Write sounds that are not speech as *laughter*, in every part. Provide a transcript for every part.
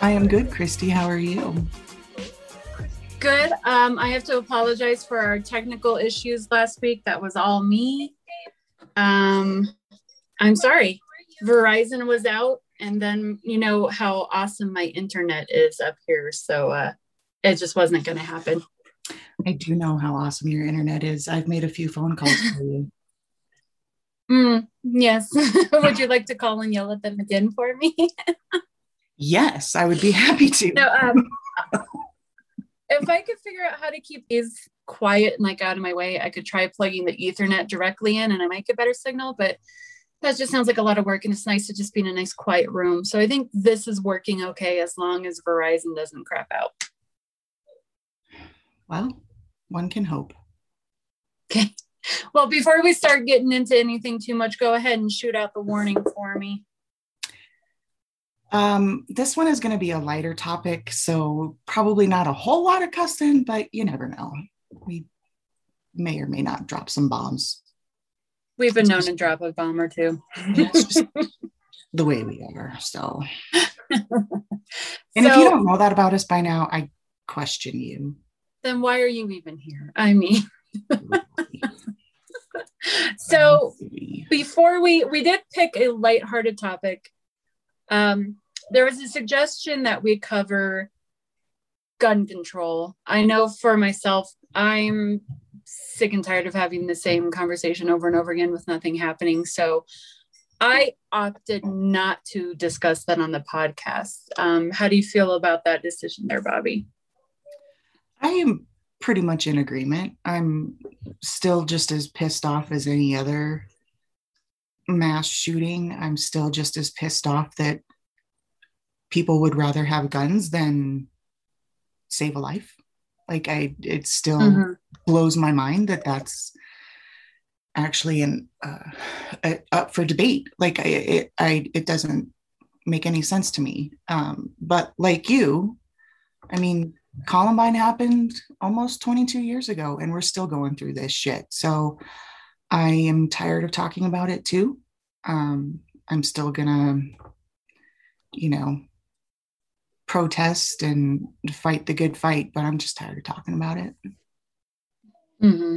I am good, Christy. How are you? Good. Um, I have to apologize for our technical issues last week. That was all me. Um, I'm sorry. Verizon was out, and then you know how awesome my internet is up here, so uh, it just wasn't going to happen. I do know how awesome your internet is. I've made a few phone calls for you. *laughs* Mm, yes. *laughs* Would you like to call and yell at them again for me? *laughs* yes, I would be happy to. No, um, *laughs* if I could figure out how to keep these quiet and like out of my way, I could try plugging the Ethernet directly in and I might get better signal, but that just sounds like a lot of work and it's nice to just be in a nice quiet room. So I think this is working okay as long as Verizon doesn't crap out. Well, one can hope. Okay. Well, before we start getting into anything too much, go ahead and shoot out the warning for me. Um, this one is going to be a lighter topic, so probably not a whole lot of cussing, but you never know. We may or may not drop some bombs. We've been known to drop a bomb or two. *laughs* the way we are. So, *laughs* and so, if you don't know that about us by now, I question you. Then why are you even here? I mean, *laughs* so before we we did pick a lighthearted topic um, there was a suggestion that we cover gun control. I know for myself, I'm sick and tired of having the same conversation over and over again with nothing happening. So I opted not to discuss that on the podcast. Um, how do you feel about that decision there, Bobby? I am pretty much in agreement. I'm still just as pissed off as any other mass shooting, I'm still just as pissed off that people would rather have guns than save a life. Like I, it still mm-hmm. blows my mind that that's actually an uh, a, up for debate. Like I, it, I, it doesn't make any sense to me. Um, but like you, I mean, Columbine happened almost 22 years ago, and we're still going through this shit. So I am tired of talking about it too. Um, I'm still gonna, you know, protest and fight the good fight, but I'm just tired of talking about it. Mm-hmm.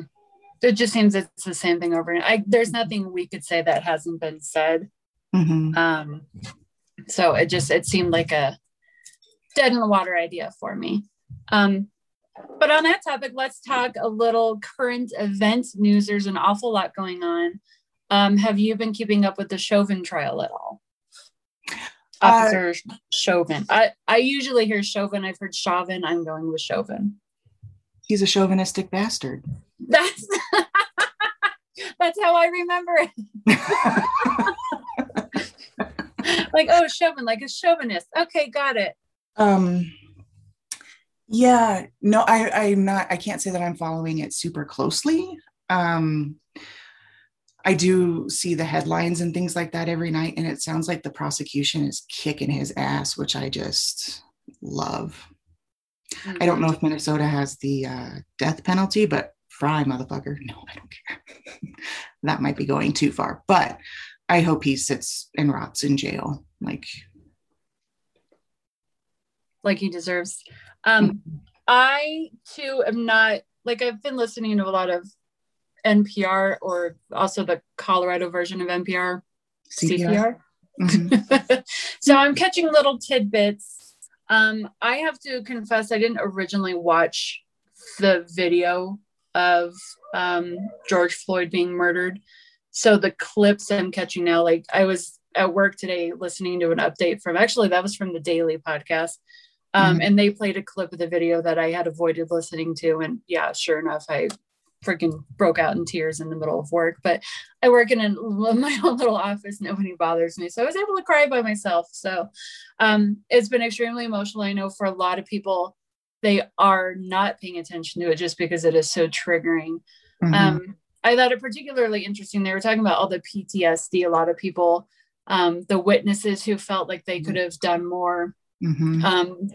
It just seems it's the same thing over. And I, there's nothing we could say that hasn't been said. Mm-hmm. Um, so it just it seemed like a dead in the water idea for me. Um, but on that topic, let's talk a little current event news. There's an awful lot going on. Um, have you been keeping up with the Chauvin trial at all? Officer uh, Chauvin. I, I usually hear Chauvin. I've heard Chauvin. I'm going with Chauvin. He's a chauvinistic bastard. That's *laughs* that's how I remember it. *laughs* *laughs* like, oh, Chauvin, like a chauvinist. Okay, got it. Um yeah, no, I, I'm not, I can't say that I'm following it super closely. Um, I do see the headlines and things like that every night, and it sounds like the prosecution is kicking his ass, which I just love. Mm-hmm. I don't know if Minnesota has the uh, death penalty, but fry, motherfucker. No, I don't care. *laughs* that might be going too far, but I hope he sits and rots in jail. Like, like he deserves. Um, I too am not like I've been listening to a lot of NPR or also the Colorado version of NPR, CPR. CPR. Mm-hmm. *laughs* so I'm catching little tidbits. Um, I have to confess, I didn't originally watch the video of um, George Floyd being murdered. So the clips I'm catching now, like I was at work today listening to an update from actually that was from the Daily podcast um, mm-hmm. And they played a clip of the video that I had avoided listening to. And yeah, sure enough, I freaking broke out in tears in the middle of work. But I work in a, *laughs* my own little office. Nobody bothers me. So I was able to cry by myself. So um, it's been extremely emotional. I know for a lot of people, they are not paying attention to it just because it is so triggering. Mm-hmm. Um, I thought it particularly interesting. They were talking about all the PTSD. A lot of people, um, the witnesses who felt like they could have done more Mm-hmm. Um,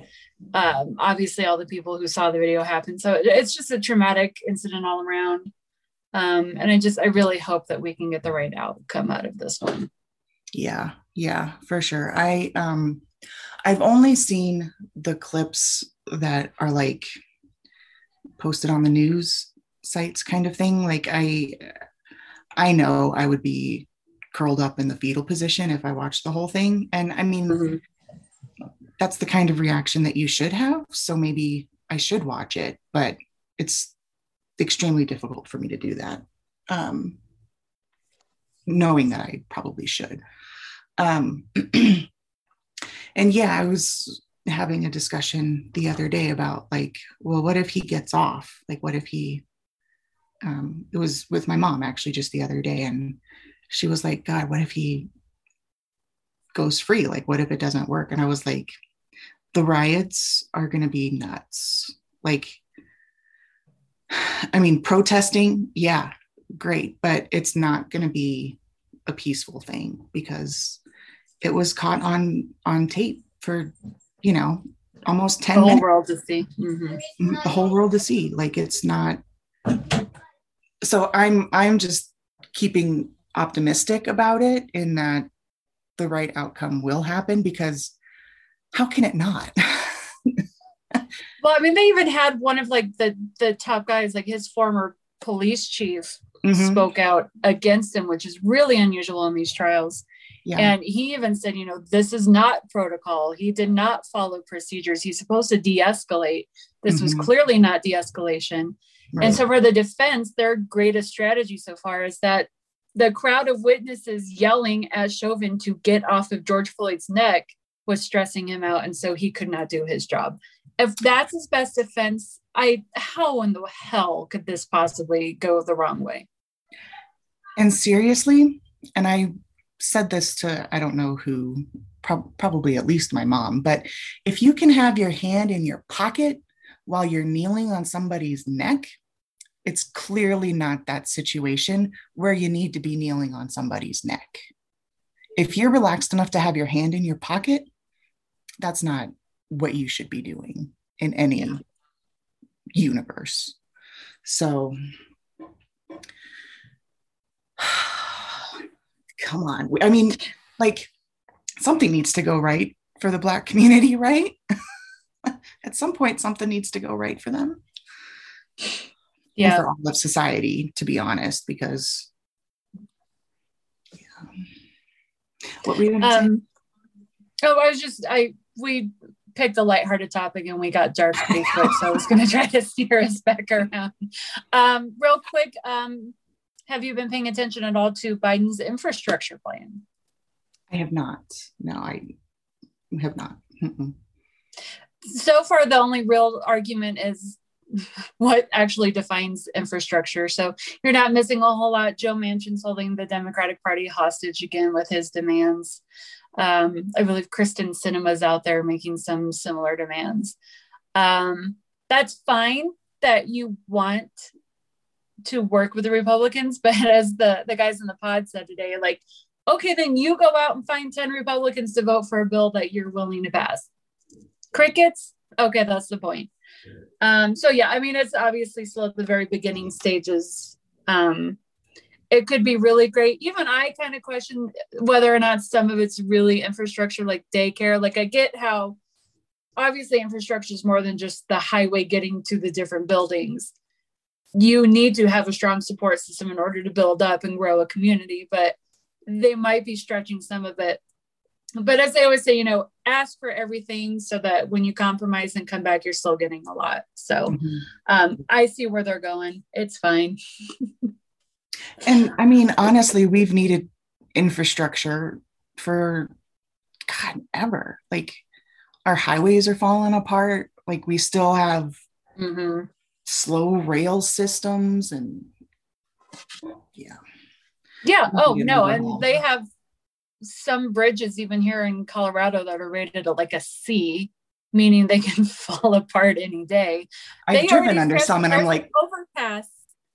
um, obviously, all the people who saw the video happen. So it's just a traumatic incident all around. Um, and I just, I really hope that we can get the right outcome out of this one. Yeah, yeah, for sure. I, um, I've only seen the clips that are like posted on the news sites kind of thing. Like I I know I would be curled up in the fetal position if I watched the whole thing. And I mean mm-hmm. That's the kind of reaction that you should have. So maybe I should watch it, but it's extremely difficult for me to do that. Um knowing that I probably should. Um *clears throat* and yeah, I was having a discussion the other day about like, well, what if he gets off? Like, what if he, um, it was with my mom actually just the other day, and she was like, God, what if he goes free? Like, what if it doesn't work? And I was like, the riots are going to be nuts. Like, I mean, protesting, yeah, great, but it's not going to be a peaceful thing because it was caught on on tape for you know almost 10 the whole minutes. world to see mm-hmm. the whole world to see like it's not so i'm i'm just keeping optimistic about it in that the right outcome will happen because how can it not *laughs* well i mean they even had one of like the the top guys like his former police chief mm-hmm. spoke out against him which is really unusual in these trials yeah. And he even said, you know, this is not protocol. He did not follow procedures. He's supposed to de escalate. This mm-hmm. was clearly not de escalation. Right. And so, for the defense, their greatest strategy so far is that the crowd of witnesses yelling at Chauvin to get off of George Floyd's neck was stressing him out. And so he could not do his job. If that's his best defense, I how in the hell could this possibly go the wrong way? And seriously, and I said this to I don't know who, pro- probably at least my mom, but if you can have your hand in your pocket while you're kneeling on somebody's neck, it's clearly not that situation where you need to be kneeling on somebody's neck. If you're relaxed enough to have your hand in your pocket, that's not what you should be doing in any universe. So *sighs* come on. I mean, like something needs to go right for the Black community, *laughs* right? At some point, something needs to go right for them. Yeah. And for all of society, to be honest, because yeah. what were you um? Oh, I was just, I, we picked a lighthearted topic and we got dark pretty quick. so I was going to try to steer us back around. Um, real quick, um, have you been paying attention at all to Biden's infrastructure plan? I have not. No, I have not. Mm-mm. So far, the only real argument is *laughs* what actually defines infrastructure. So you're not missing a whole lot. Joe Manchin's holding the Democratic Party hostage again with his demands. Um, I believe Kyrsten Sinema's out there making some similar demands. Um, that's fine that you want to work with the Republicans, *laughs* but as the the guys in the pod said today, like, okay, then you go out and find 10 Republicans to vote for a bill that you're willing to pass. Crickets? Okay, that's the point. Um, so yeah, I mean, it's obviously still at the very beginning stages. Um, it could be really great. Even I kind of question whether or not some of it's really infrastructure like daycare. Like I get how obviously infrastructure is more than just the highway getting to the different buildings you need to have a strong support system in order to build up and grow a community, but they might be stretching some of it. But as I always say, you know, ask for everything so that when you compromise and come back, you're still getting a lot. So mm-hmm. um, I see where they're going. It's fine. *laughs* and I mean, honestly, we've needed infrastructure for God ever. Like our highways are falling apart. Like we still have mm-hmm. slow rail systems and yeah. Yeah. Oh no. and they have some bridges even here in colorado that are rated at like a c meaning they can *laughs* fall apart any day. I've they driven under some and i'm like overpass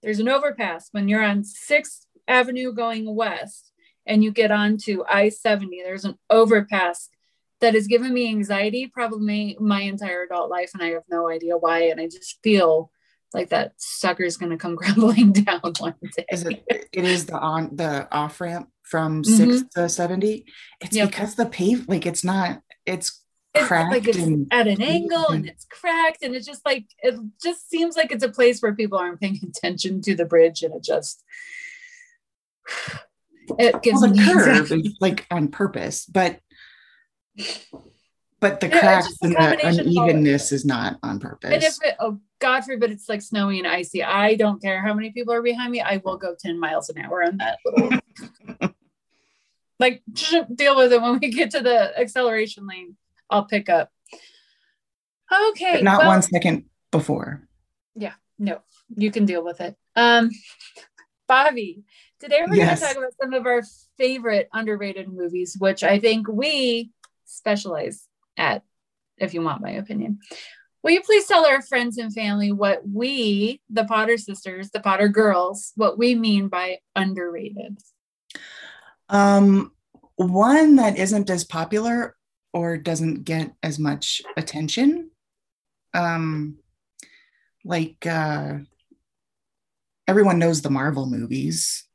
there's an overpass when you're on sixth avenue going west and you get onto i-70 there's an overpass that has given me anxiety probably my entire adult life and i have no idea why and i just feel like that sucker is going to come *laughs* crumbling down one day. Is it, it is the on the off ramp from mm-hmm. 6 to 70. It's yep. because the pave like it's not it's it's cracked like it's and at an angle and it's cracked and it's just like it just seems like it's a place where people aren't paying *laughs* attention to the bridge and it just *sighs* it gives well, the me curve is like on purpose, but but the Yeah, cracks and the combination of all- unevenness is not on purpose. and if it oh god forbid it's like snowy and icy i don't care how many people are behind me i will go 10 miles an hour on that little *laughs* like deal with it when we get to the acceleration lane i'll pick up okay but not well- one second before. Yeah, no, you can deal with it. Um, Bobby, today we're Yes. going to talk about some of our favorite underrated movies, which I think we specialize at, if you want my opinion. Will you please tell our friends and family what we, the Potter sisters, the Potter girls, what we mean by underrated? Um, one that isn't as popular or doesn't get as much attention. Um, like uh, everyone knows the Marvel movies.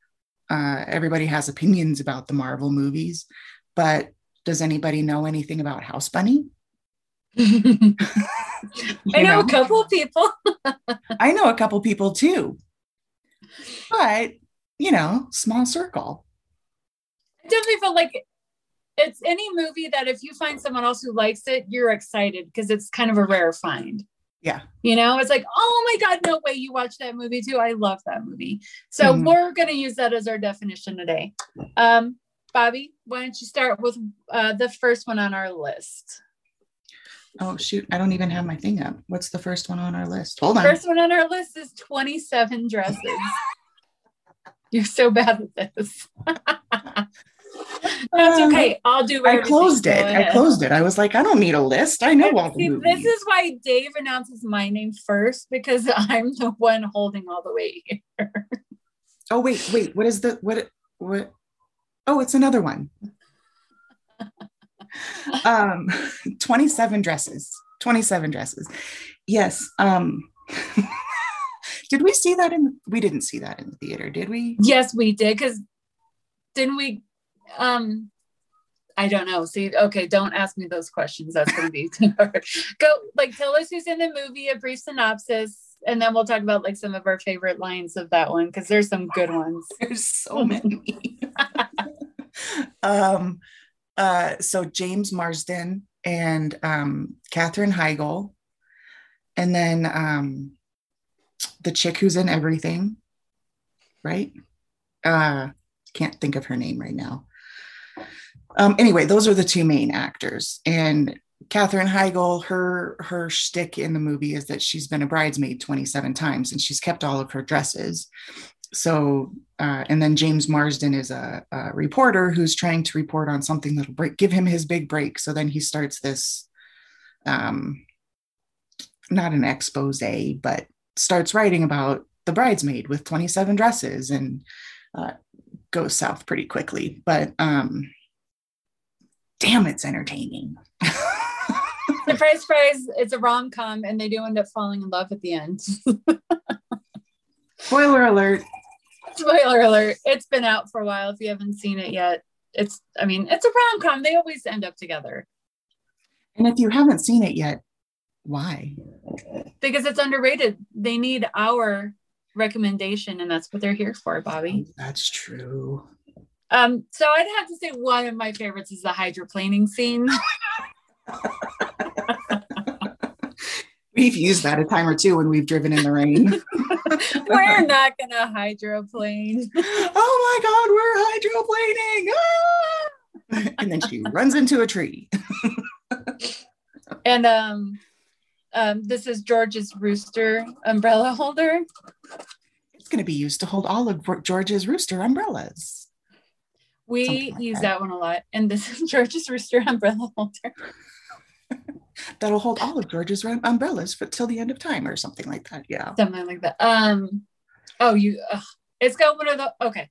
Uh, everybody has opinions about the Marvel movies, but does anybody know anything about House Bunny? *laughs* *laughs* I You know, a couple of people. *laughs* I know a couple people too, but you know, small circle. I definitely felt like it's any movie that if you find someone else who likes it, you're excited because it's kind of a rare find. Yeah. You know, it's like, oh my God, no way you watched that movie too. I love that movie. So Mhm. we're going to use that as our definition today. Um, Bobby, why don't you start with uh, the first one on our list? Oh shoot, I don't even have my thing up. What's the first one on our list? Hold on. First one on our list is 27 dresses. *laughs* You're so bad at this. *laughs* That's Um, okay. I'll do I closed it. I closed it. I was like, I don't need a list. I know all the movies. this is why Dave announces my name first because *laughs* I'm the one holding all the weight here. oh wait, wait. What is the what? What? Oh, it's another one. *laughs* um, *laughs* twenty-seven dresses. Twenty-seven dresses. Yes. Um, did we see that in? We didn't see that in the theater, did we? Yes, we did. Because didn't we? Um, I don't know. See, okay, don't ask me those questions. That's going to be too *laughs* hard. Go, like, tell us who's in the movie, a brief synopsis, and then we'll talk about like some of our favorite lines of that one because there's some good ones. *laughs* There's so many. *laughs* um, uh, so James Marsden and um, Katherine Heigl, and then um, the chick who's in everything, right? Uh, can't think of her name right now. Um, anyway, those are the two main actors, and Katherine Heigl, her her shtick in the movie is that she's been a bridesmaid 27 times and she's kept all of her dresses. So, uh, and then James Marsden is a, a reporter who's trying to report on something that'll break, give him his big break. So then he starts this, um, not an expose, but starts writing about the bridesmaid with 27 dresses and uh, goes south pretty quickly. But um, damn, it's entertaining. Surprise, surprise! It's a rom com, and they do end up falling in love at the end. *laughs* Spoiler alert. Spoiler alert! It's been out for a while. If you haven't seen it yet, it's. I mean, it's a rom com. They always end up together And if you haven't seen it yet, why? because it's underrated. They need our recommendation, and that's what they're here for, Bobby. That's true. Um, so I'd have to say one of my favorites is the hydroplaning scene. *laughs* We've used that a time or two when we've driven in the rain. *laughs* We're not gonna hydroplane. *laughs* oh my God, we're hydroplaning. Ah! And then she runs into a tree. And um, um, this is George's rooster umbrella holder. It's going to be used to hold all of George's rooster umbrellas. We like use that. that one a lot. And this is *laughs* George's rooster *laughs* umbrella holder. *laughs* That'll hold all of George's umbrellas for till the end of time or something like that. Yeah. Something like that. Um, oh, you. ugh. It's got one of the okay.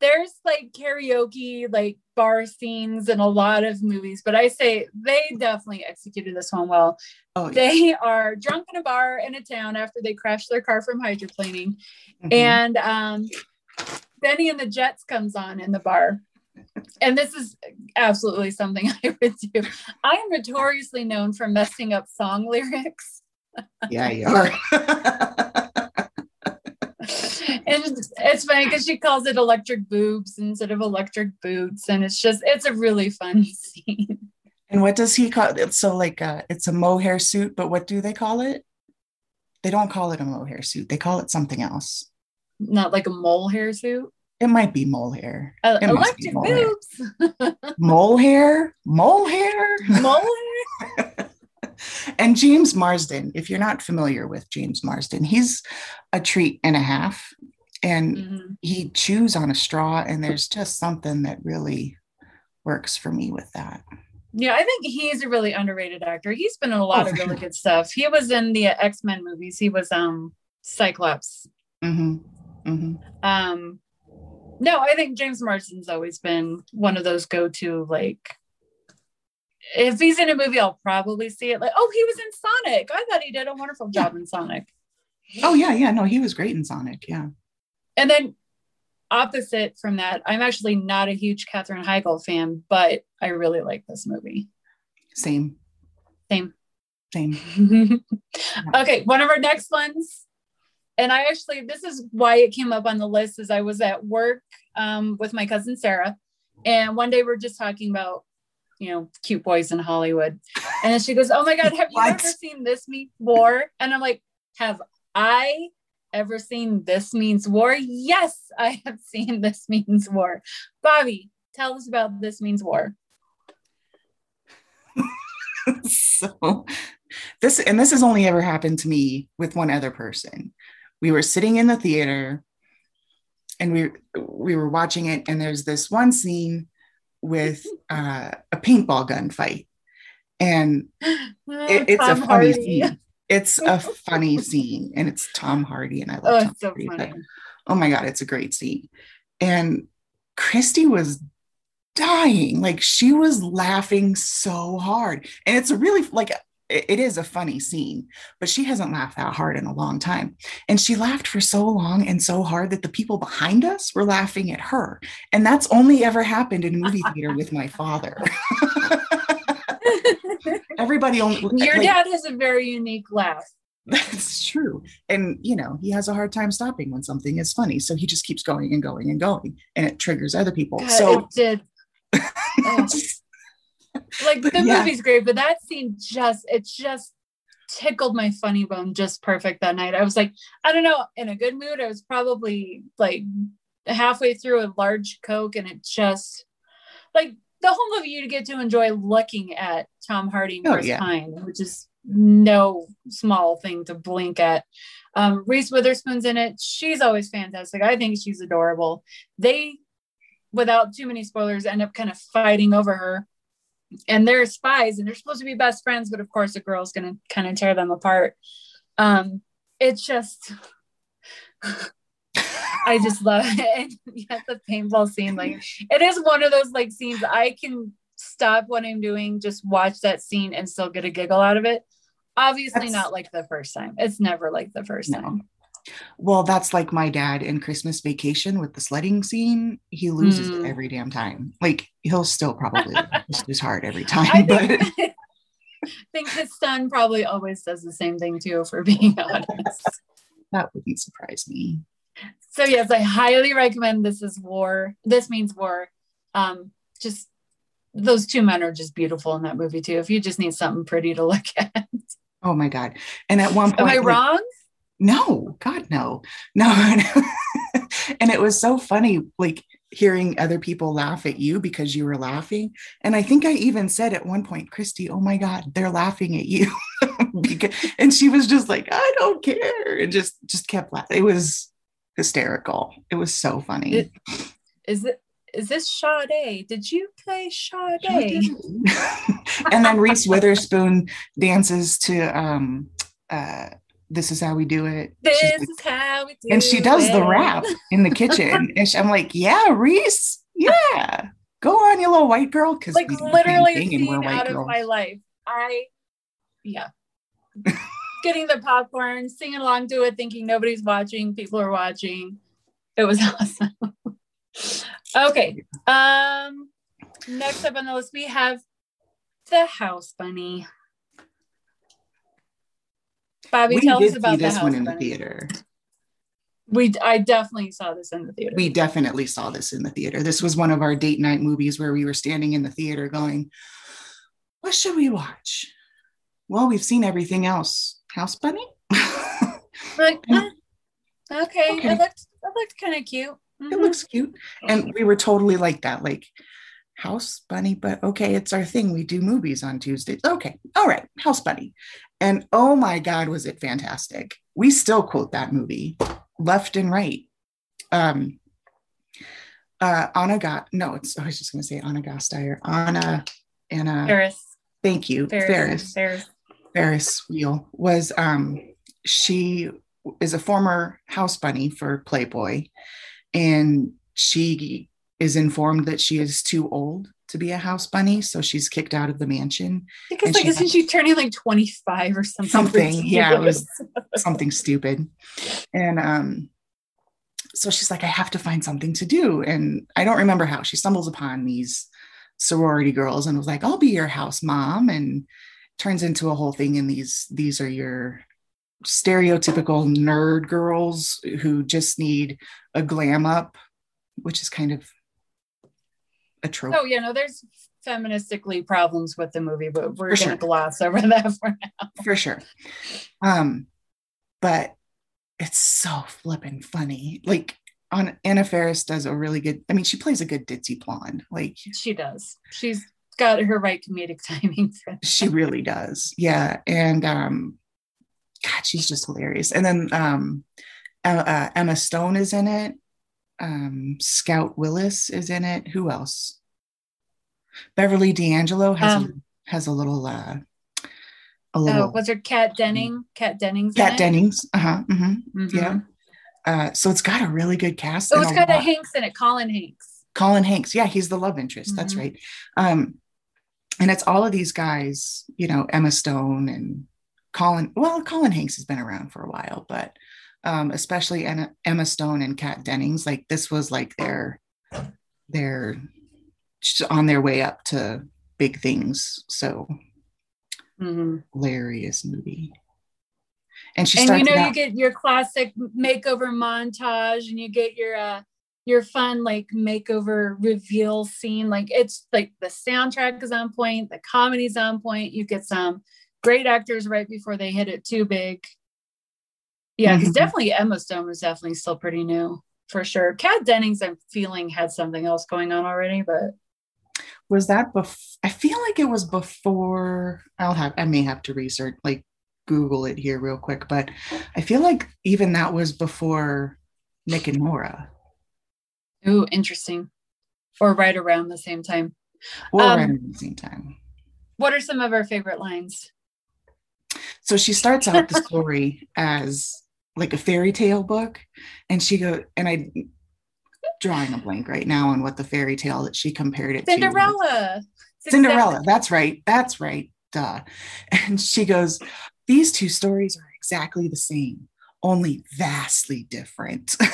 There's like karaoke, like bar scenes in a lot of movies, but I say they definitely executed this one well. Oh, yeah. They are drunk in a bar in a town after they crashed their car from hydroplaning, Mhm. and um, Bennie and the Jets comes on in the bar, and this is absolutely something *laughs* I would do. I am notoriously known for messing up song *laughs* lyrics. Yeah, you are. *laughs* and it's, it's funny because she calls it electric boobs instead of electric boots. And it's just, it's a really fun scene. And what does he call it? So, like, uh, it's a mohair suit, but what do they call it? They don't call it a mohair suit. They call it something else. Not like a mole hair suit. It might be mole hair. Uh, It must be electric *laughs* mole hair. Mole hair? Mole hair? *laughs* mole hair. and James Marsden, if you're not familiar with James Marsden, he's a treat and a half. And Mhm. he chews on a straw, and there's just something that really works for me with that. Yeah, I think he's a really underrated actor. He's been in a lot Oh, of really sure. good stuff. He was in the X Men movies. He was um Cyclops. hmm hmm Um, no, I think James Marsden's always been one of those go-to like. If he's in a movie, I'll probably see it. Like, oh, he was in Sonic. I thought he did a wonderful job in Sonic. Oh yeah, yeah. No, he was great in Sonic. Yeah. And then opposite from that, I'm actually not a huge Katherine Heigl fan, but I really like this movie. Same. Same. Same. *laughs* okay, one of our next ones, and I actually this is why it came up on the list. Is I was at work um, with my cousin Sarah, and one day we're just talking about you know cute boys in Hollywood, and then she goes, "Oh my god, have you ever seen This Means War?" And I'm like, "Have I?" Ever seen This Means War? Yes, I have seen This Means War. Bobby, tell us about This Means War. *laughs* so this and this has only ever happened to me with one other person we were sitting in the theater and we we were watching it and there's this one scene with uh, a paintball gun fight. And *gasps* it- it's a funny Hardy. scene. It's a *laughs* funny scene and it's tom hardy and i love Oh, tom it's so hardy but- oh my god it's a great scene. And christy was dying. Like she was laughing so hard. And it's a really like it it is a funny scene but she hasn't laughed that hard in a long time and she laughed for so long and so hard that the people behind us were laughing at her and that's only ever happened in a movie theater with my father *laughs* everybody only Your like, dad has a very unique laugh. that's true. And, you know, he has a hard time stopping when something is funny. So he just keeps going and going and going, and it triggers other people. God, so, it did. *laughs* Oh. Like *laughs* the yeah. movie's great, but that scene just it just tickled my funny bone just perfect that night. I was like, I don't know, in a good mood. I was probably like halfway through a large Coke, and it just like the whole movie you get to enjoy looking at Tom Hardy and Oh, Chris yeah. Pine, which is no small thing to blink at. Um, Reese Witherspoon's in it. She's always fantastic. I think she's adorable. They, without too many spoilers, end up kind of fighting over her. And they're spies and they're supposed to be best friends, but of course, a girl's going to kind of tear them apart. Um, it's just, *laughs* I just love it. And *laughs* yeah, the paintball scene, like, it is one of those like scenes I can stop what I'm doing, just watch that scene and still get a giggle out of it. Obviously, That's- not like the first time. It's never like the first No. time. Well, that's like my dad in Christmas Vacation with the sledding scene. He loses Mm. it every damn time. Like, he'll still probably *laughs* just his heart every time. I *laughs* but think, *laughs* I think his son probably always does the same thing too, For being honest. that wouldn't surprise me. So yes, I highly recommend This Is War. This means war. Um, just those two men are just beautiful in that movie too. If you just need something pretty to look at. Oh my God. And at one point, Am I like, wrong? No god no. *laughs* No and it was so funny like hearing other people laugh at you because you were laughing. And i think i even said at one point christy oh my god they're laughing at you. *laughs* Because, and she was just like i don't care. And just just kept laughing it was hysterical. It was so funny. It- Is it is this Sade? Did you play Sade? *laughs* and then reese witherspoon dances to um uh this is how we do it This like- is how we do and she does the rap in the kitchen *laughs* and she, i'm like yeah reese yeah go on you little white girl because like literally a scene out of my life. I, yeah, *laughs* getting the popcorn, singing along to it, thinking nobody's watching, people are watching. It was *laughs* awesome. Okay. Um next up on the list we have the house bunny. Bobby, we tell did us about this one in the theater. We I definitely saw this in the theater. We definitely saw this in the theater. This was one of our date night movies where we were standing in the theater going, "What should we watch?" Well, we've seen everything else. House Bunny. *laughs* Like. "Eh, okay, Okay. it looked it looked kind of cute. it Mhm. looks cute, and we were totally like that, like House Bunny. But okay, it's our thing. We do movies on Tuesdays. Okay, all right, House Bunny. And oh my God, was it fantastic! We still quote that movie left and right. Um, uh, Anna got no. It's I was just going to say Anna Gasteyer. Anna Anna. Faris. Thank you, Faris. Faris. Faris. Ferris wheel was um she is a former house bunny for Playboy and she is informed that she is too old to be a house bunny so she's kicked out of the mansion. Because like she- isn't she turning like 25 or something? Something, yeah, it was- *laughs* something stupid. And um so she's like I have to find something to do. And I don't remember how. She stumbles upon these sorority girls and was like I'll be your house mom. And turns into a whole thing and these these are your stereotypical nerd girls who just need a glam up which is kind of a trope. Oh yeah, no, there's feministically problems with the movie, but we're gonna sure. gloss over *laughs* that for now. for sure. Um but it's so flippin' funny. Like on Anna Faris does a really good I mean she plays a good ditzy blonde like She does. She's got her right comedic *laughs* timing for she really does. Yeah and um god she's just hilarious. And then um uh, emma stone is in it um scout willis is in it who else beverly d'angelo has Um, a has a little uh a Oh, little was her Kat Denning? Kat Dennings. in Kat Dennings uh-huh mhm, Mhm. yeah uh so it's got a really good cast Oh, it's got a Hanks in it, Colin Hanks. Colin Hanks. Yeah, he's the love interest. That's Mhm. right. Um, and it's all of these guys, you know, Emma Stone and Colin. Well, Colin Hanks has been around for a while, but um, especially Emma, Emma Stone and Kat Dennings. Like this was like their their on their way up to big things. So Mhm. hilarious movie. And she And you know, it you get your classic makeover montage, and you get your uh your fun like makeover reveal scene. Like it's like the soundtrack is on point, the comedy's on point. You get some great actors right before they hit it too big. Yeah, because Mhm. definitely Emma Stone was definitely still pretty new for sure. Kat Dennings, I'm feeling had something else going on already, but was that before? I feel like it was before I'll have I may have to research like Google it here real quick, but I feel like even that was before Nick and Nora. ooh, interesting. Or right around the same time. Or Um, right at the same time. What are some of our favorite lines? So she starts out the story as like a fairy tale book, and she go and I drawing a blank right now on what the fairy tale that she compared it to. Cinderella. Cinderella. That's right. That's right. Duh. And she goes, These two stories are exactly the same, only vastly different. *laughs*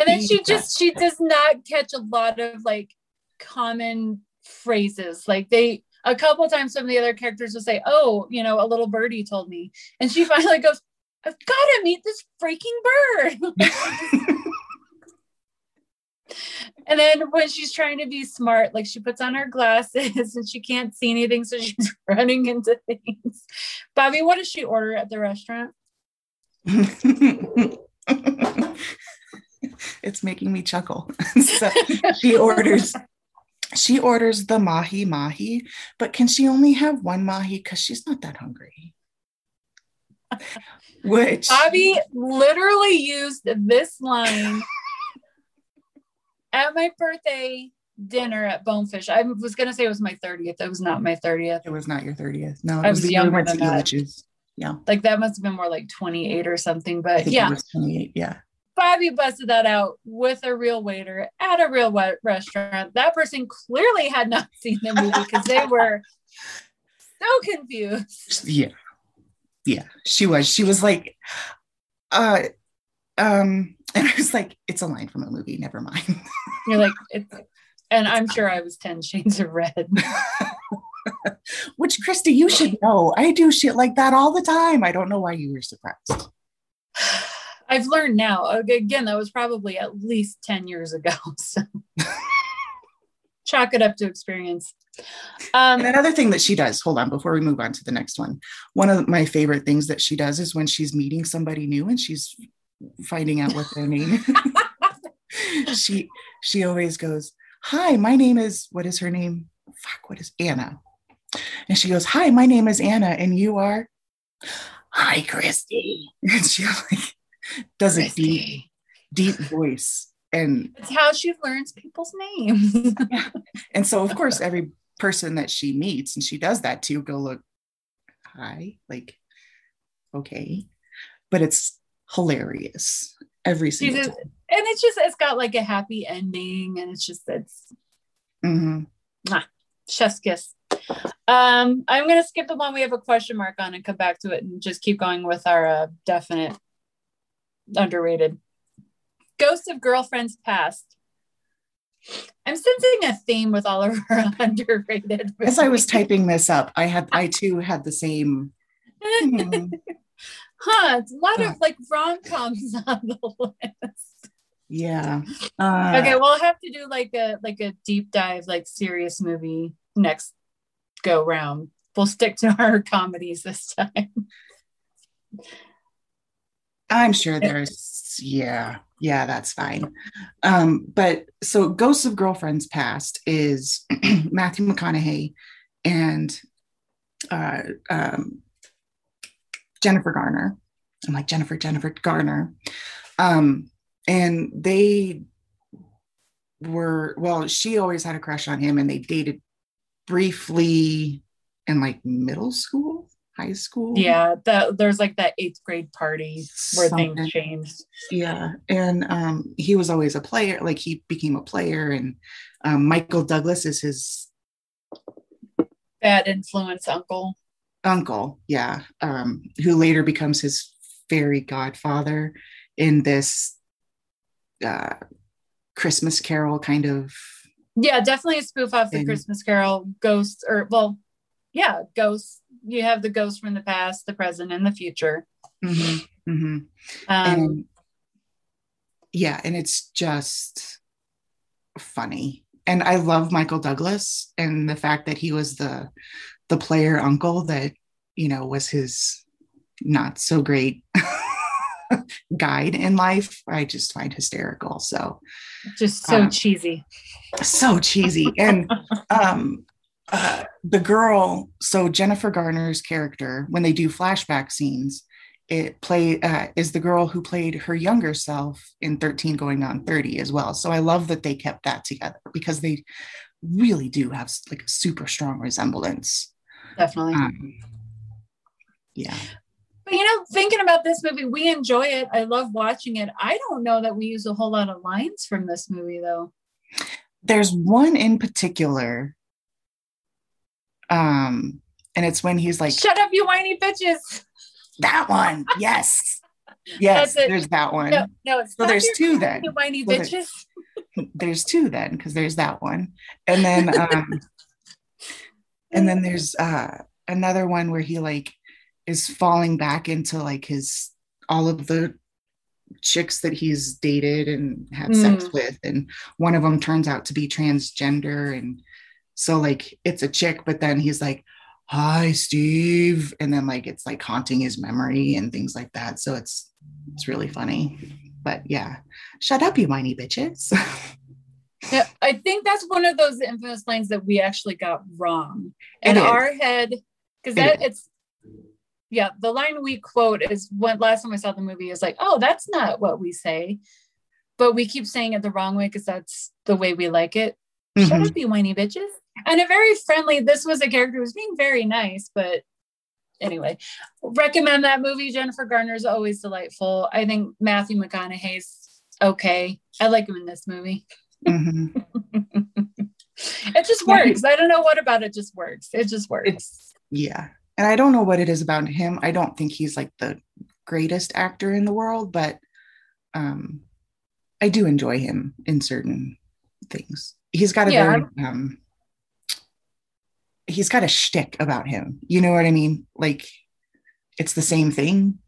And then she just she does not catch a lot of like common phrases. Like they a couple times some of the other characters will say, Oh, you know, a little birdie told me. And she *laughs* finally goes, I've gotta meet this freaking bird. *laughs* and then when she's trying to be smart, like she puts on her glasses *laughs* and she can't see anything, so she's running into things. Bobby, what does she order at the restaurant? it's making me chuckle. so she orders she orders the mahi mahi, but can she only have one mahi because she's not that hungry? Which Bobby literally used this line at my birthday dinner at Bonefish. I was gonna say it was my 30th. It was not my 30th. it was not your 30th. No, it I was was the younger than that. Elitch's. Like that must have been more like 28 or something. But yeah, was 28. Yeah. Bobby busted that out with a real waiter at a real restaurant. That person clearly had not seen the movie because they were so confused. Yeah. Yeah. She was. She was like, uh um, And I was like, it's a line from a movie, never mind. You're like, it's, and I'm sure I was 10 Shades of Red. Which, Christy, you should know. I do shit like that all the time. I don't know why you were surprised. I've learned now. Again, that was probably at least 10 years ago. *laughs* So chalk it up to experience. Um, and another thing that she does, hold on, before we move on to the next one, one of my favorite things that she does is when she's meeting somebody new and she's finding out what their name *laughs* she she always goes hi my name is what is her name fuck what is anna and she goes hi my name is anna and you are hi christy *laughs* and she like does a deep deep voice and it's how she learns people's names yeah. *laughs* and so of course every person that she meets and she does that too, go look hi like okay but it's hilarious every single just, time. And it's just it's got like a happy ending, and it's just it's mm-hmm. ah, chef's kiss. Um, I'm gonna skip the one we have a question mark on and come back to it, and just keep going with our uh, definite underrated. Ghosts of Girlfriends Past. I'm sensing a theme with all of our *laughs* underrated. Movies. As I was typing this up, I had I *laughs* too had the same. Hmm huh, it's a lot of like rom coms *laughs* on the list. Yeah. Uh, okay, we'll have to do like a like a deep dive, like serious movie next go round. We'll stick to our comedies this time. I'm sure there's yeah, yeah, that's fine. Um, but so Ghosts of Girlfriends Past is *clears throat* Matthew McConaughey and uh, um, Jennifer Garner. I'm like, Jennifer, Jennifer Garner. Um, and they were, well, she always had a crush on him and they dated briefly in like middle school, high school. Yeah, that there's like that eighth grade party where Something. things changed. Yeah. And um, he was always a player, like he became a player, and um, Michael Douglas is his bad influence uncle uncle, yeah, um, who later becomes his fairy godfather in this uh, Christmas Carol kind of. Yeah, definitely a spoof off the Christmas Carol ghosts, or well, yeah, ghosts. You have the ghosts from the past, the present, and the future. Mm-hmm, mm-hmm. Um, and, yeah, and it's just funny. And I love Michael Douglas and the fact that he was the the player uncle that you know was his not so great *laughs* guide in life i just find hysterical so just so um, cheesy so cheesy and *laughs* um uh, the girl so jennifer garner's character when they do flashback scenes it play uh, is the girl who played her younger self in 13 going on 30 as well so i love that they kept that together because they really do have like a super strong resemblance definitely. Um, yeah. But you know, thinking about this movie, we enjoy it. I love watching it. I don't know that we use a whole lot of lines from this movie, though. There's one in particular. Um, and it's when he's like, "Shut up, you whiny bitches." That one, *laughs* yes, yes. There's that one. No, no so there's two then. You whiny well, bitches. There's, *laughs* there's two then because there's that one, and then *laughs* um, and then there's uh another one where he like is falling back into like his all of the chicks that he's dated and had mm. sex with and one of them turns out to be transgender and so like it's a chick but then he's like hi steve. And then like it's like haunting his memory and things like that. So it's it's really funny. But yeah. Shut up you whiny bitches. *laughs* Yeah, I think that's one of those infamous lines that we actually got wrong. In our head because that it's yeah the line we quote is when last time I saw the movie is like oh that's not what we say, but we keep saying it the wrong way because that's the way we like it. Mm-hmm. Shut up, you whiny bitches! And a very friendly. This was a character who was being very nice, but anyway, recommend that movie. Jennifer Garner is always delightful. I think Matthew McConaughey's okay. I like him in this movie. Mm-hmm. *laughs* it just works. I don't know what about it just works. It just works. It's, yeah. And I don't know what it is about him. I don't think he's like the greatest actor in the world, but um I do enjoy him in certain things. He's got a Yeah. very um he's got a shtick about him. You know what I mean? Like it's the same thing.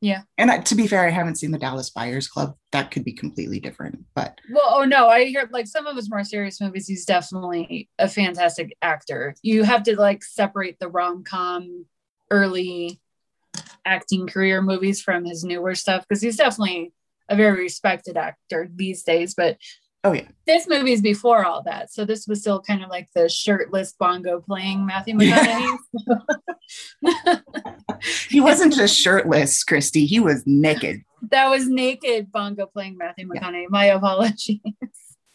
Yeah. And I, to be fair, I haven't seen the Dallas Buyers Club. That could be completely different, but Well, oh no, I hear like some of his more serious movies. He's definitely a fantastic actor. You have to like separate the rom com early acting career movies from his newer stuff because he's definitely a very respected actor these days. But oh yeah, this movie is before all that, so this was still kind of like the shirtless bongo playing Matthew Yeah. McConaughey. *laughs* *laughs* he wasn't just shirtless, Christy. He was naked. that was naked bongo playing Matthew Yeah. McConaughey. My apologies.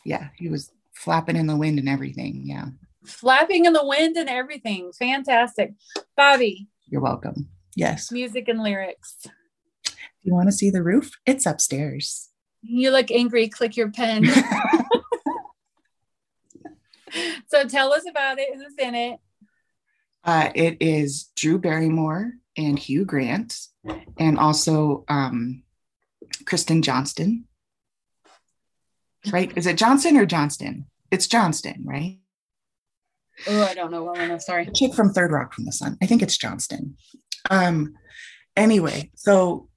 Yeah, he was flapping in the wind and everything. Yeah, Flapping in the wind and everything. Fantastic. Bobby, you're welcome. Yes. music and lyrics. You want to see the roof? It's upstairs. You look angry, click your pen. *laughs* *laughs* so tell us about it. Who's in it? Uh, it is Drew Barrymore and Hugh Grant, and also um, Kristen Johnston. Right? Is it Johnson or Johnston? It's Johnston, right? Oh, I don't know well enough. Sorry. The chick from Third Rock from the Sun. I think it's Johnston. Um, anyway, so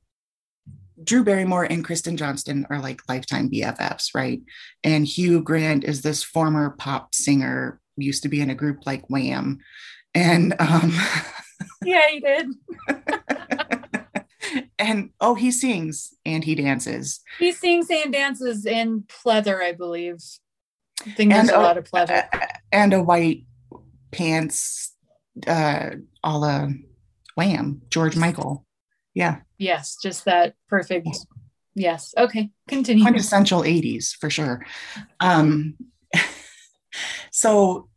Drew Barrymore and Kristen Johnston are like lifetime BFFs, right? And Hugh Grant is this former pop singer, used to be in a group like Wham. And um *laughs* Yeah, he did. *laughs* and oh, he sings and he dances. He sings and dances in pleather, I believe. I think there's And, a uh, lot of pleather. and a white pants uh a la Wham, George Michael. Yeah, Yes, just that perfect. Yes. Okay. Continue. quintessential 80s for sure. Um *laughs* so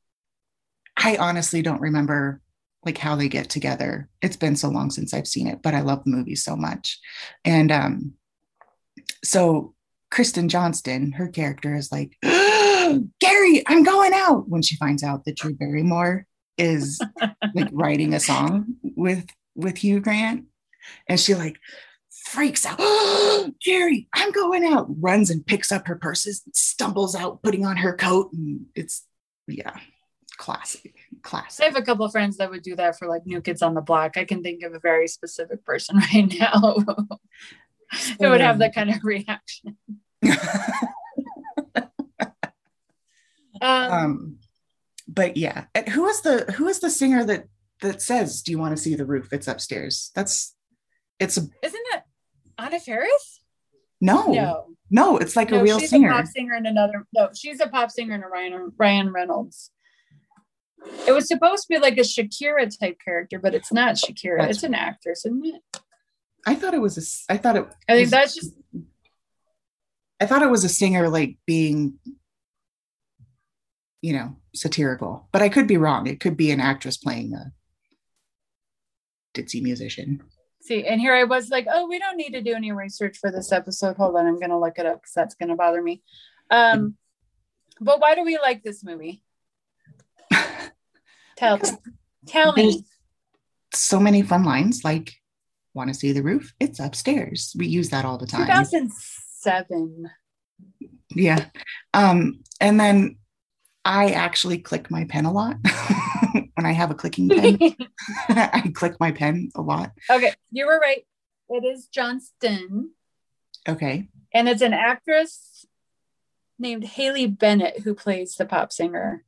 I honestly don't remember like how they get together. It's been so long since I've seen it, but I love the movie so much. And um so Kristen Johnston, her character is like, *gasps* Gary, I'm going out when she finds out that Drew Barrymore is like writing a song with with Hugh Grant. And she like freaks out. *gasps* Gary, I'm going out. Runs and picks up her purses, stumbles out, putting on her coat. And it's yeah, classic. Classic. I have a couple of friends that would do that for like New Kids on the Block. I can think of a very specific person *laughs* right now who would have that kind of reaction. *laughs* Um, um but yeah. And who is the who is the singer that that says, Do you want to see the roof? It's upstairs. That's it's isn't it Anna Faris? no, No, no, it's like a no, real she's singer. a pop singer and another. No, she's a pop singer and a Ryan Ryan Reynolds. It was supposed to be like a Shakira type character, but it's not Shakira. That's- it's an actress, isn't it? I thought it was a. I thought it I think was- that's just I thought it was a singer like being, you know, satirical, but I could be wrong. It could be an actress playing a ditzy musician. See. And here I was like, oh, we don't need to do any research for this episode. Hold on, I'm gonna look it up because that's gonna bother me. Um, but why do we like this movie? *laughs* Tell tell me. So many fun lines like, want to see the roof? It's upstairs. We use that all the time. 2007. Yeah. Um, and then I actually click my pen a lot *laughs* when I have a clicking *laughs* pen. *laughs* I click my pen a lot. okay, you were right. It is Johnston. Okay. and it's an actress named Haley Bennett who plays the pop singer.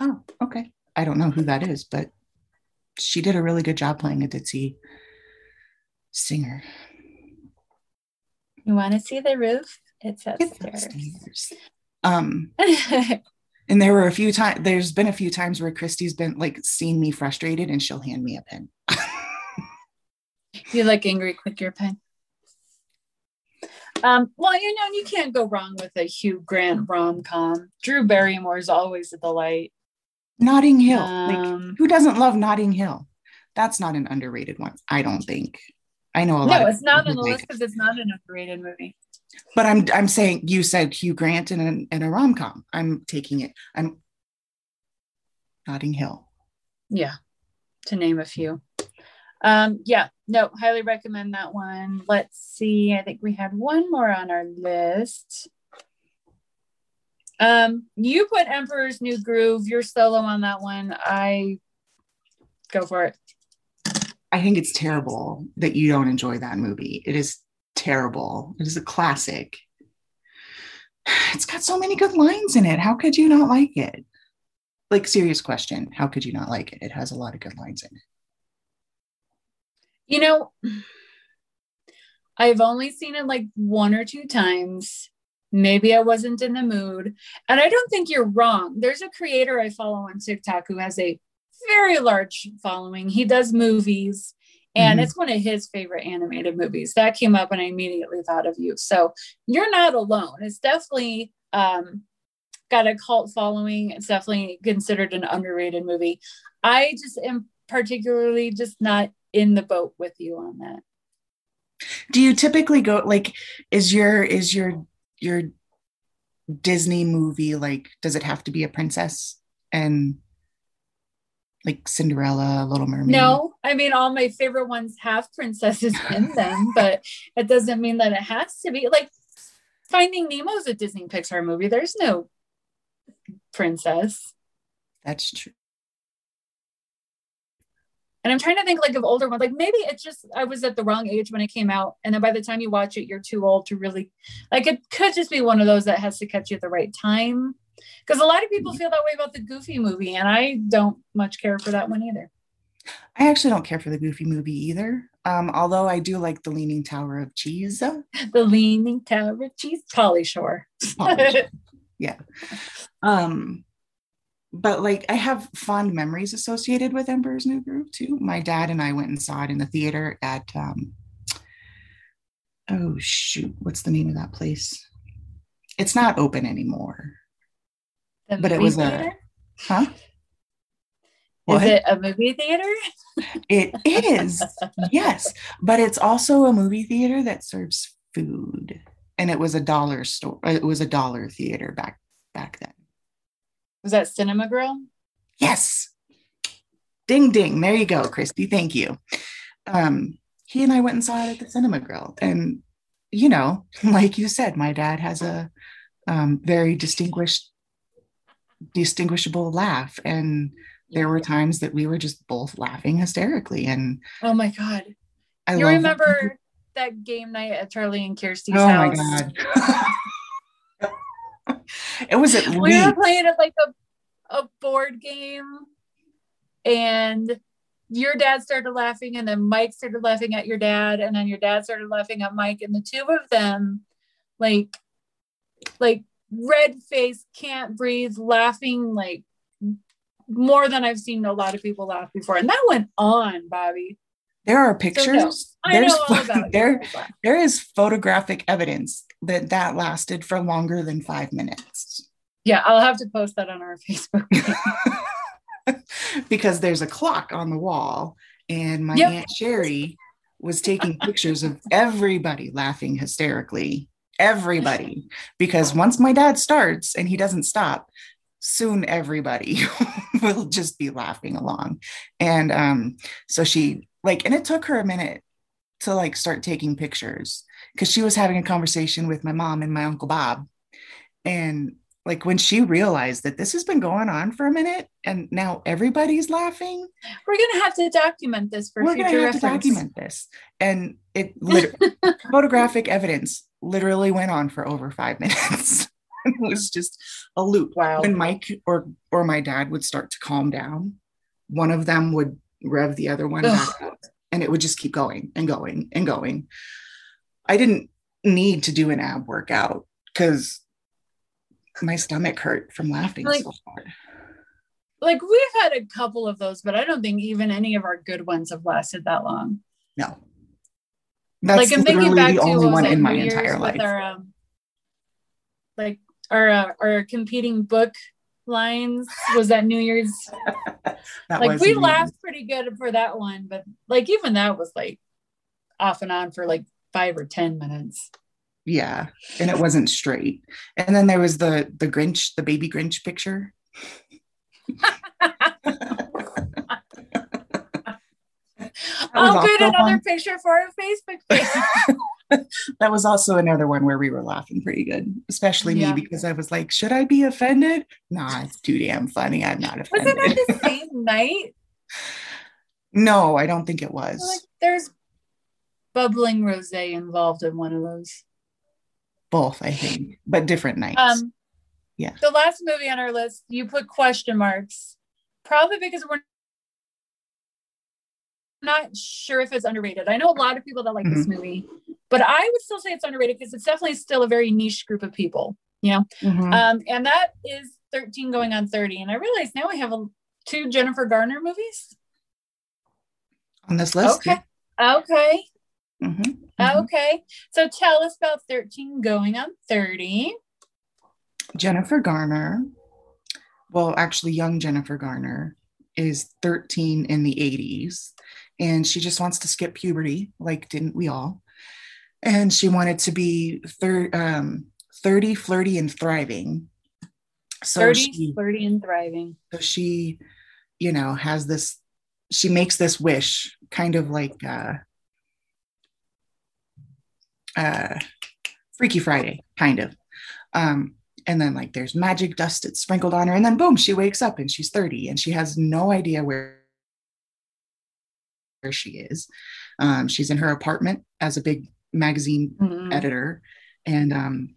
Oh, okay. I don't know who that is, but she did a really good job playing a ditzy singer. You want to see the roof? It's It's upstairs. upstairs. Um, *laughs* and there were a few times. There's been a few times where Christy's been like seen me frustrated, and she'll hand me a pen. *laughs* you like angry, click your pen. Um, well, you know, you can't go wrong with a Hugh Grant rom com. Drew Barrymore is always a delight. Notting Hill. like, Um, who doesn't love Notting Hill? That's not an underrated one. I don't think. I know a lot. no, it's not on the list because it's not an underrated movie. But I'm I'm saying you said Hugh Grant in a in a rom com. I'm taking it. I'm Notting Hill. Yeah, to name a few. Um, yeah, no, highly recommend that one. Let's see. I think we had one more on our list. Um, you put Emperor's New Groove. You're solo on that one. I go for it. I think it's terrible that you don't enjoy that movie. It is terrible. It is a classic. It's got so many good lines in it. How could you not like it? Like, serious question. How could you not like it? It has a lot of good lines in it. You know, I've only seen it like one or two times. Maybe I wasn't in the mood. And I don't think you're wrong. There's a creator I follow on TikTok who has a very large following. He does movies, and mm-hmm. it's one of his favorite animated movies. That came up, and I immediately thought of you. So you're not alone. It's definitely um, got a cult following. It's definitely considered an underrated movie. I just am particularly just not in the boat with you on that. Do you typically go like is your is your your Disney movie like does it have to be a princess and like Cinderella, Little Mermaid? No, I mean all my favorite ones have princesses in *laughs* them, but it doesn't mean that it has to be like Finding Nemo is a Disney Pixar movie. There's no princess. That's true. And I'm trying to think like of older ones. Like maybe it's just I was at the wrong age when it came out, and then by the time you watch it, you're too old to really like. It could just be one of those that has to catch you at the right time. Because a lot of people feel that way about the Goofy movie, and I don't much care for that one either. I actually don't care for the Goofy movie either. Um, although I do like the Leaning Tower of Cheese. *laughs* The Leaning Tower of Cheese, Pauly Shore. Pauly Shore. *laughs* yeah. Um, but like I have fond memories associated with Emperor's New Groove too. My dad and I went and saw it in the theater at um, oh shoot, what's the name of that place? It's not open anymore. The but it was theater? a huh? What? Is it a movie theater? it is, yes. But it's also a movie theater that serves food. And it was a dollar store. It was a dollar theater back back then. Was that Cinema Grill? Yes. Ding ding. There you go, Christy. Thank you. Um, he and I went and saw it at the Cinema Grill. And, you know, *laughs* like you said, my dad has a um, very distinguished, distinguishable laugh. And there were times that we were just both laughing hysterically. And oh my God. I you remember that game night at Charlie and Kirsty's oh house? Oh my God. *laughs* it was at we least. were playing it like a, a board game and your dad started laughing and then mike started laughing at your dad and then your dad started laughing at mike and the two of them like like red face can't breathe laughing like more than i've seen a lot of people laugh before and that went on bobby there are pictures so no, there's there there is photographic evidence that that lasted for longer than five minutes. Yeah, I'll have to post that on our *laughs* Facebook. *laughs* because there's a clock on the wall, and my yep. Aunt Sherry was taking pictures of everybody laughing hysterically. Everybody. Because once my dad starts and he doesn't stop, soon everybody *laughs* will just be laughing along. And um, so she like, and it took her a minute to like start taking pictures because she was having a conversation with my mom and my uncle Bob. And like when she realized that this has been going on for a minute and now everybody's laughing, we're gonna have to document this for we're future gonna have reference. to document this. And it *laughs* photographic evidence literally went on for over five *laughs* minutes. it was just a loop. Wow. When Mike or or my dad would start to calm down, one of them would rev the other one back up and it would just keep going and going and going. I didn't need to do an ab workout because my stomach hurt from laughing like, so hard. Like we've had a couple of those, but I don't think even any of our good ones have lasted that long. No. That's like I'm thinking back the to only one in my entire life. Our, um, like our uh, our competing book lines was that New Year's. *laughs* like we laughed pretty good for that one, but like even that was like off and on for like five or ten minutes. Yeah, and it wasn't straight. And then there was the the Grinch, the baby Grinch picture. I'll put another one. picture for our Facebook *laughs* page. that was also another one where we were laughing pretty good, especially yeah. me because I was like, should I be offended? Nah, it's too damn funny. I'm not offended. Was it on the same *laughs* night? No, I don't think it was. Like, there's bubbling rose involved in one of those. Both, I think, but different nights. Um, yeah. The last movie on our list, you put question marks, probably because we're not sure if it's underrated. I know a lot of people that like mm-hmm. this movie, but I would still say it's underrated because it's definitely still a very niche group of people, you know? Mm-hmm. Um, and that is 13 going on 30. And I realize now I have a, two Jennifer Garner movies on this list. Okay. Okay. Mm-hmm. Mm-hmm. Okay. So tell us about 13 going on 30. Jennifer Garner, well, actually, young Jennifer Garner is 13 in the 80s, and she just wants to skip puberty, like didn't we all? And she wanted to be thir- um, 30, flirty, and thriving. So 30, she, flirty, and thriving. So she, you know, has this, she makes this wish, kind of like uh, uh, Freaky Friday, kind of. Um, and then like there's magic dust that's sprinkled on her and then boom she wakes up and she's 30 and she has no idea where where she is um, she's in her apartment as a big magazine mm-hmm. editor and um,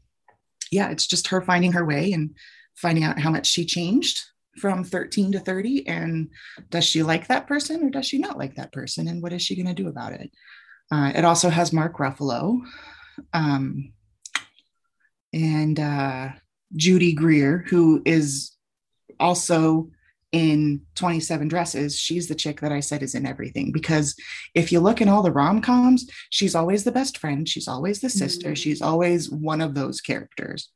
yeah it's just her finding her way and finding out how much she changed from 13 to 30 and does she like that person or does she not like that person and what is she going to do about it uh, it also has mark ruffalo um, and uh, Judy Greer, who is also in 27 dresses. She's the chick that i said is in everything because if you look in all the rom-coms she's always the best friend. She's always the sister. Mm-hmm. she's always one of those characters.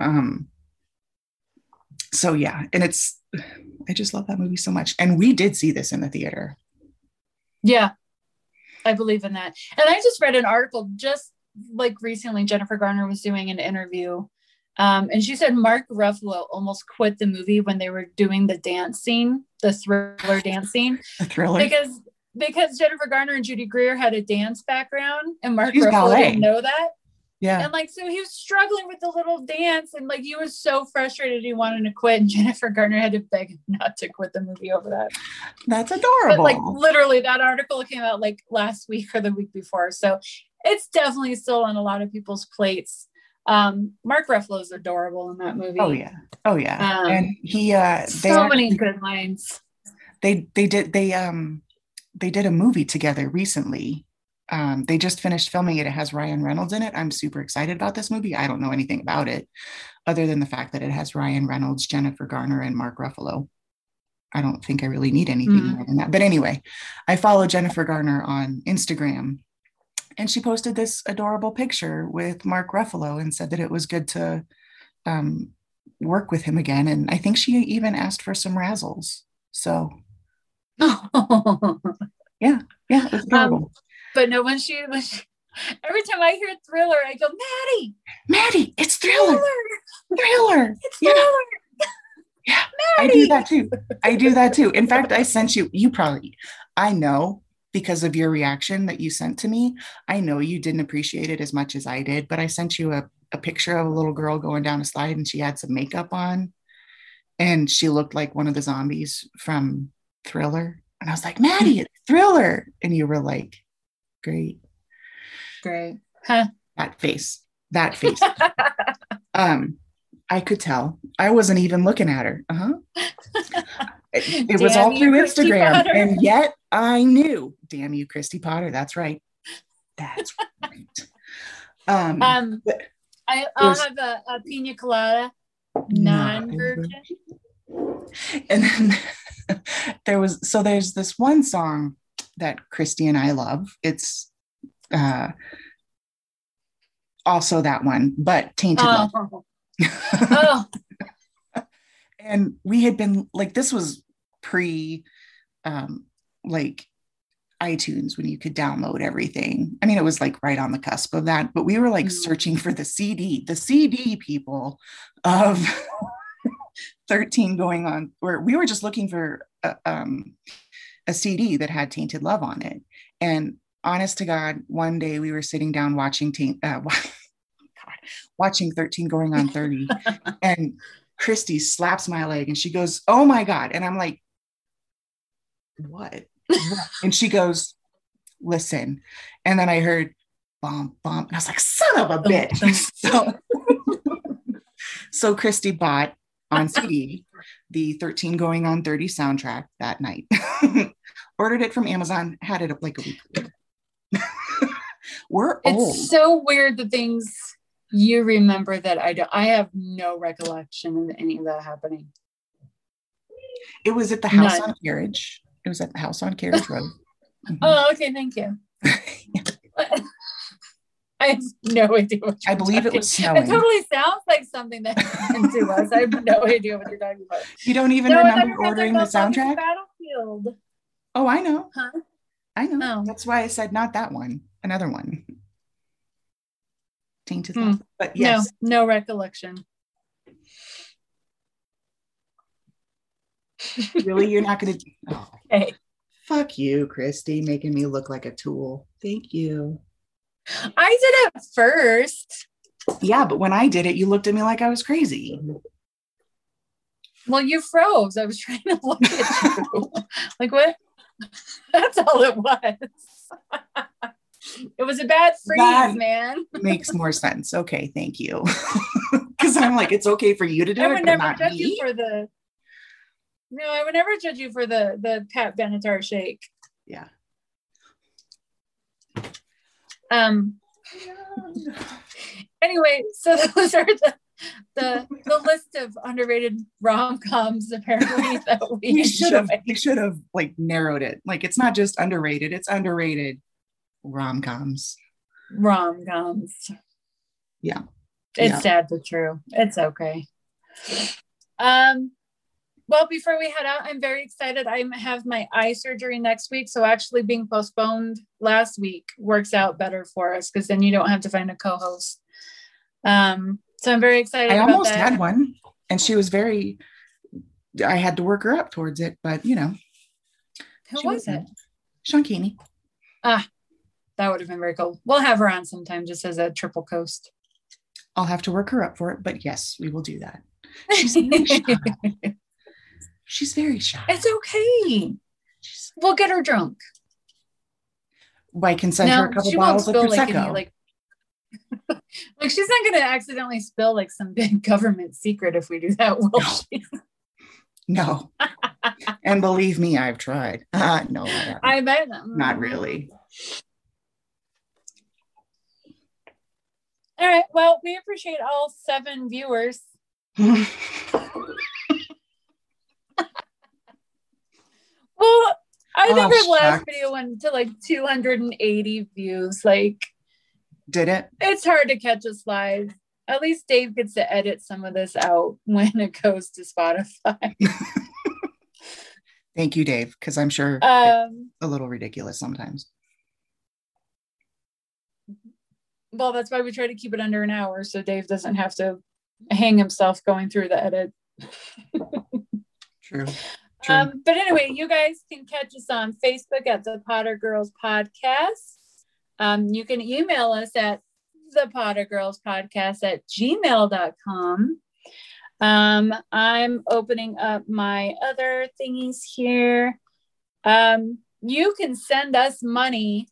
Um so yeah and it's i just love that movie so much. And we did see this in the theater. Yeah i believe in that and i just read an article just like recently jennifer garner was doing an interview um, and she said Mark Ruffalo almost quit the movie when they were doing the dance scene, the thriller dance scene. *laughs* The thriller. Because because Jennifer Garner and Judy Greer had a dance background and Mark She's Ruffalo ballet. didn't know that. Yeah. And like, so he was struggling with the little dance and like he was so frustrated he wanted to quit. And *laughs* Jennifer Garner had to beg him not to quit the movie over that. That's adorable. But like literally that article came out like last week or the week before. So it's definitely still on a lot of people's plates. Um, Mark Ruffalo is adorable in that movie. Oh yeah, oh yeah, um, and he uh, so actually, many good lines. They they did they um they did a movie together recently. Um, they just finished filming it. It has Ryan Reynolds in it. I'm super excited about this movie. I don't know anything about it, other than the fact that it has Ryan Reynolds, Jennifer Garner, and Mark Ruffalo. I don't think I really need anything mm. more than that. But anyway, I follow Jennifer Garner on Instagram and she posted this adorable picture with Mark Ruffalo and said that it was good to um, work with him again. And I think she even asked for some razzles. So, *laughs* yeah, yeah, it's um, adorable. Um, but no, when she, when she, every time I hear Thriller, I go, Maddie, Maddie, it's Thriller, Thriller, thriller. *laughs* it's Thriller. *laughs* Yeah, Maddie. I do that too. I do that too. In fact, I sent you. You probably, I know because of your reaction that you sent to me. I know you didn't appreciate it as much as I did, but I sent you a, a picture of a little girl going down a slide and she had some makeup on and she looked like one of the zombies from Thriller. And I was like, Maddie, it's Thriller. And you were like, great. Great. Huh. That face, that face. *laughs* um, I could tell. I wasn't even looking at her. Uh-huh. It, it was all through Instagram. And yet I knew, damn you, Christy Potter. That's right. That's right. Um, um I, will have a, a pina colada non virgin. And then *laughs* there was, so there's this one song that Christy and I love. It's uh, also that one, but Tainted oh. Love. oh. *laughs* and we had been like, this was pre um, like iTunes when you could download everything. I mean, it was like right on the cusp of that, but we were like mm-hmm. searching for the CD, the CD people of *laughs* 13 going on, where we were just looking for a, um, a CD that had Tainted Love on it. And honest to God, one day we were sitting down watching teen, uh, *laughs* God, watching 13 going on 30, *laughs* and Christy slaps my leg and she goes, Oh my God. And I'm like, What? *laughs* and she goes, Listen. And then I heard bump, bump. And I was like, Son of a bitch. so, so Christy bought on CD the 13 going on 30 soundtrack that night. Ordered it from Amazon, had it up like a week. *laughs* We're old. It's so weird the things you remember that I don't. I have no recollection of any of that happening. It was at the house None. on Carriage. It was at the house on Carriage Road. *laughs* Mm-hmm. Oh, okay. Thank you. *laughs* I have no idea what I believe it was snowing. It totally sounds like something that happened to us. I have no idea what you're talking about. You don't even no, remember ordering the soundtrack? Battlefield. Oh, I know. Huh? I know. Oh. That's why I said not that one. Another one. Tainted hmm. Love. But yes. No, no recollection. really? You're not going to. Oh. Hey. Fuck you, Christy, making me look like a tool. Thank you. I did it first. Yeah, but when I did it, you looked at me like I was crazy. Well, you froze. I was trying to look at you. *laughs* like, what? *laughs* That's all it was. *laughs* it was a bad freeze, that man. *laughs* makes more sense. Okay, thank you. Because I'm like, it's okay for you to do I it, would never judge me. you for the. No, I would never judge you for the the Pat Benatar shake. Yeah. Um. Anyway, so those are the the the list of underrated rom coms apparently *laughs* that we, we should have we should have like narrowed it. Like it's not just underrated; it's underrated rom coms. Rom coms. Yeah. It's yeah. sad but true. It's okay. Um well, before we head out, I'm very excited. I have my eye surgery next week. So actually being postponed last week works out better for us because then you don't have to find a co-host. Um, so I'm very excited. I almost that. had one and she was very I had to work her up towards it, but you know. Who was, was it? Sean Keeney. Ah, that would have been very cool. We'll have her on sometime just as a triple coast. I'll have to work her up for it, but yes, we will do that. She's very shy. *laughs* She's very shy. It's okay. We'll get her drunk. I can send no, her a couple bottles of prosecco. Like, like, *laughs* like she's not going to accidentally spill like some big *laughs* government secret if we do that, will no. she? *laughs* No. and believe me, I've tried. Uh, no, I, I bet. Them. Not really. All right. Well, we appreciate all seven viewers. well, I think oh, our last video went to like 280 views. Like, did it? It's hard to catch us live. At least Dave gets to edit some of this out *laughs* when it goes to Spotify. *laughs* Thank you, Dave, because I'm sure um, a little ridiculous sometimes. well, that's why we try to keep it under an hour so Dave doesn't have to hang himself going through the edit. *laughs* True. True. Um, but anyway, you guys can catch us on Facebook at the Potter Girls Podcast. Um, you can email us at the Potter Girls Podcast at gmail.com. Um, I'm opening up my other thingies here. Um, you can send us money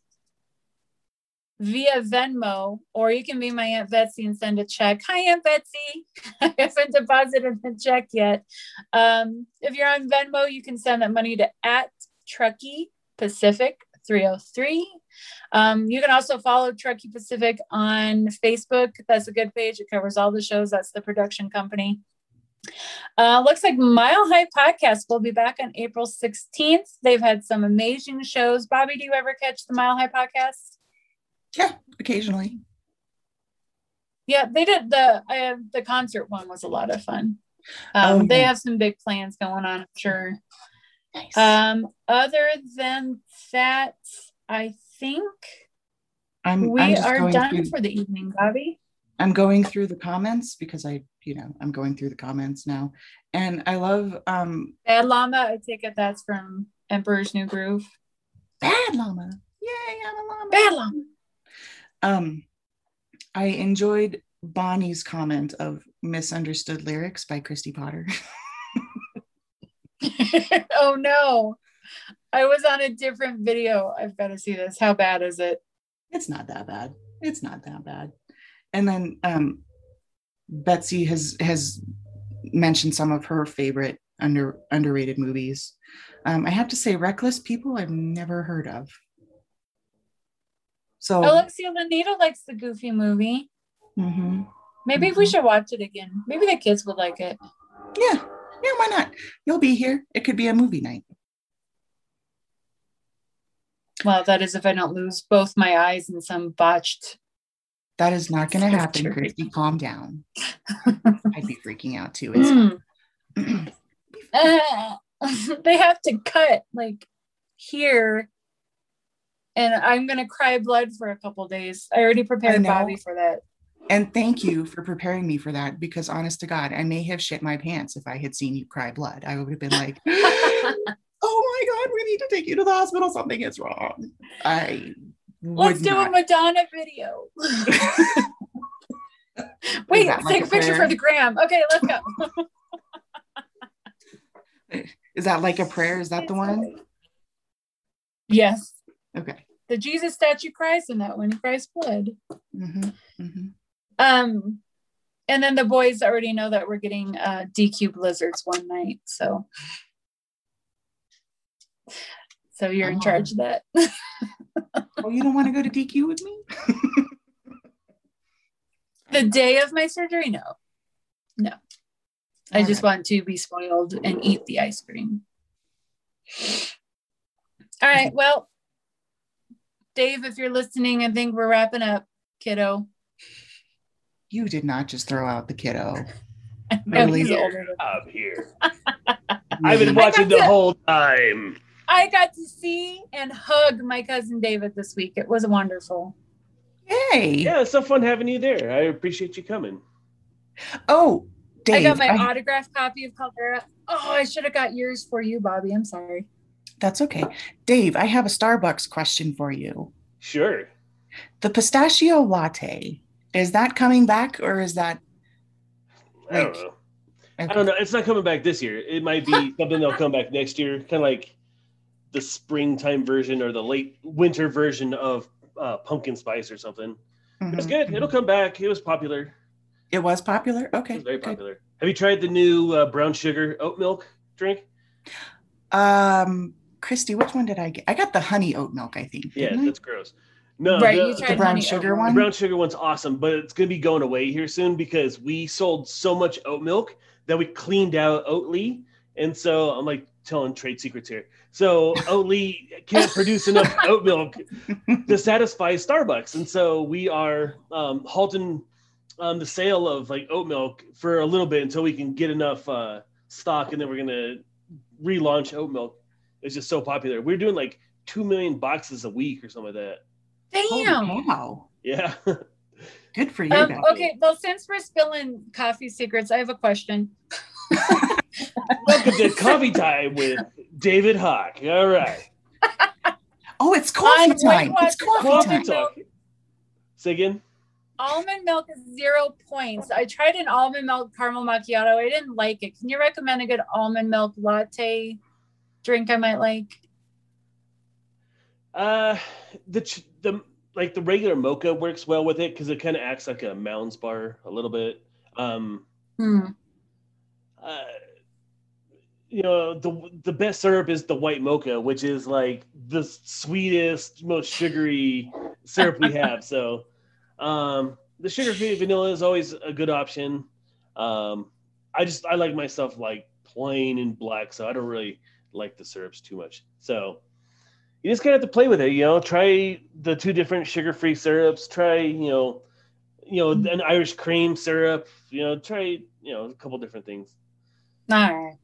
via Venmo, or you can be my Aunt Betsy and send a check. Hi, Aunt Betsy. *laughs* I haven't deposited the check yet. Um, if you're on Venmo, you can send that money to at Truckee Pacific 303. Um, you can also follow Truckee Pacific on Facebook. That's a good page. It covers all the shows. That's the production company. Uh, looks like Mile High Podcast will be back on April 16th. They've had some amazing shows. Bobby, do you ever catch the Mile High Podcast? Yeah, occasionally. Yeah, they did the uh, the concert one was a lot of fun. Um, oh, They have some big plans going on, I'm sure. Nice. Um, other than that, I think I'm, we I'm are done through, for the evening, Bobby. I'm going through the comments because I, you know, I'm going through the comments now, and I love um Bad Llama. I take it that's from Emperor's New Groove. Bad Llama. Yay, I'm a llama. Bad llama. Um, I enjoyed Bonnie's comment of misunderstood lyrics by Christy Potter. *laughs* *laughs* oh no. I was on a different video. I've got to see this. How bad is it? it's not that bad. It's not that bad. And then um, Betsy has has mentioned some of her favorite under underrated movies. Um, I have to say, Reckless People I've never heard of. So Alexia Lanita likes the Goofy movie. Mm-hmm. Maybe we Mhm. should watch it again. Maybe the kids would like it. yeah, yeah, why not? You'll be here. It could be a movie night. Well, that is if I don't lose both my eyes in some botched. That is not going to happen, Christy. Calm down. *laughs* I'd be freaking out too. Mm. *clears throat* *laughs* They have to cut like here. And I'm gonna cry blood for a couple days. I already prepared know. Bobby for that. And thank you for preparing me for that because honest to God, I may have shit my pants if I had seen you cry blood. I would have been like, *laughs* oh my God, we need to take you to the hospital. Something is wrong. I Let's do a. Madonna video. *laughs* Wait, take a picture prayer? for the gram. Okay, let's go. *laughs* Is that like a prayer? Is that the one? Yes. Okay. The Jesus statue cries in that one. Cries blood. hmm hmm Um, and then the boys already know that we're getting uh DQ blizzards one night. So so you're in Oh. charge of oh. that. *laughs* Oh, you don't want to go to DQ with me? *laughs* the day of my surgery, no. No. I just want to be spoiled and eat the ice cream. All right. Well, Dave, if you're listening, I think we're wrapping up, kiddo. You did not just throw out the kiddo. I know Really? he's older than- I'm here. *laughs* I've been watching the to- whole time. I got to see and hug my cousin David this week. It was wonderful. Yay. Yeah, it's so fun having you there. I appreciate you coming. Oh, Dave. I got my I- autographed copy of Caldera. Oh, I should have got yours for you, Bobby. I'm sorry. that's okay. Dave, I have a Starbucks question for you. Sure. The pistachio latte, is that coming back or is that I don't Like- know. I don't know. It's not coming back this year. It might be *laughs* something that'll come back next year, kind of like the springtime version or the late winter version of uh, pumpkin spice or something. It was Mhm, good. It'll come back. It was popular. It was popular. It Okay. was very good. popular. Have you tried the new uh, brown sugar oat milk drink? Um, Christy, which one did I get? I got the honey oat milk. I think. Yeah, I? that's gross. No, right, the, you the tried brown sugar oat one? The brown sugar one's awesome, but it's going to be going away here soon because we sold so much oat milk that we cleaned out Oatly. And so I'm like telling trade secrets here. So Oatly can't produce enough *laughs* oat milk to satisfy Starbucks. And so we are um, halting um, the sale of like oat milk for a little bit until we can get enough uh, stock. And then we're going to relaunch oat milk. It's just so popular. We're doing like 2 million boxes a week or something like that. Damn. Holy cow. Yeah. Good for you. Um, okay, well, since we're spilling coffee secrets, I have a question. Welcome to Coffee Time with David Hawk. All right. Oh, it's coffee On time. Weight It's coffee Watchers time. Talk. Say again. Almond milk is zero points. I tried an almond milk caramel macchiato. I didn't like it. Can you recommend a good almond milk latte drink I might like? Uh, the ch- the like the regular mocha works well with it because it kind of acts like a Mounds bar a little bit. Um, Hmm. Uh, you know the the best syrup is the white mocha, which is like the sweetest, most sugary syrup we have. So, um, the sugar-free vanilla is always a good option. Um, I just I like myself like plain and black, so I don't really like the syrups too much. So you just kind of have to play with it. You know, try the two different sugar-free syrups. Try you know, you know an Irish cream syrup. You know, try you know a couple different things. All right.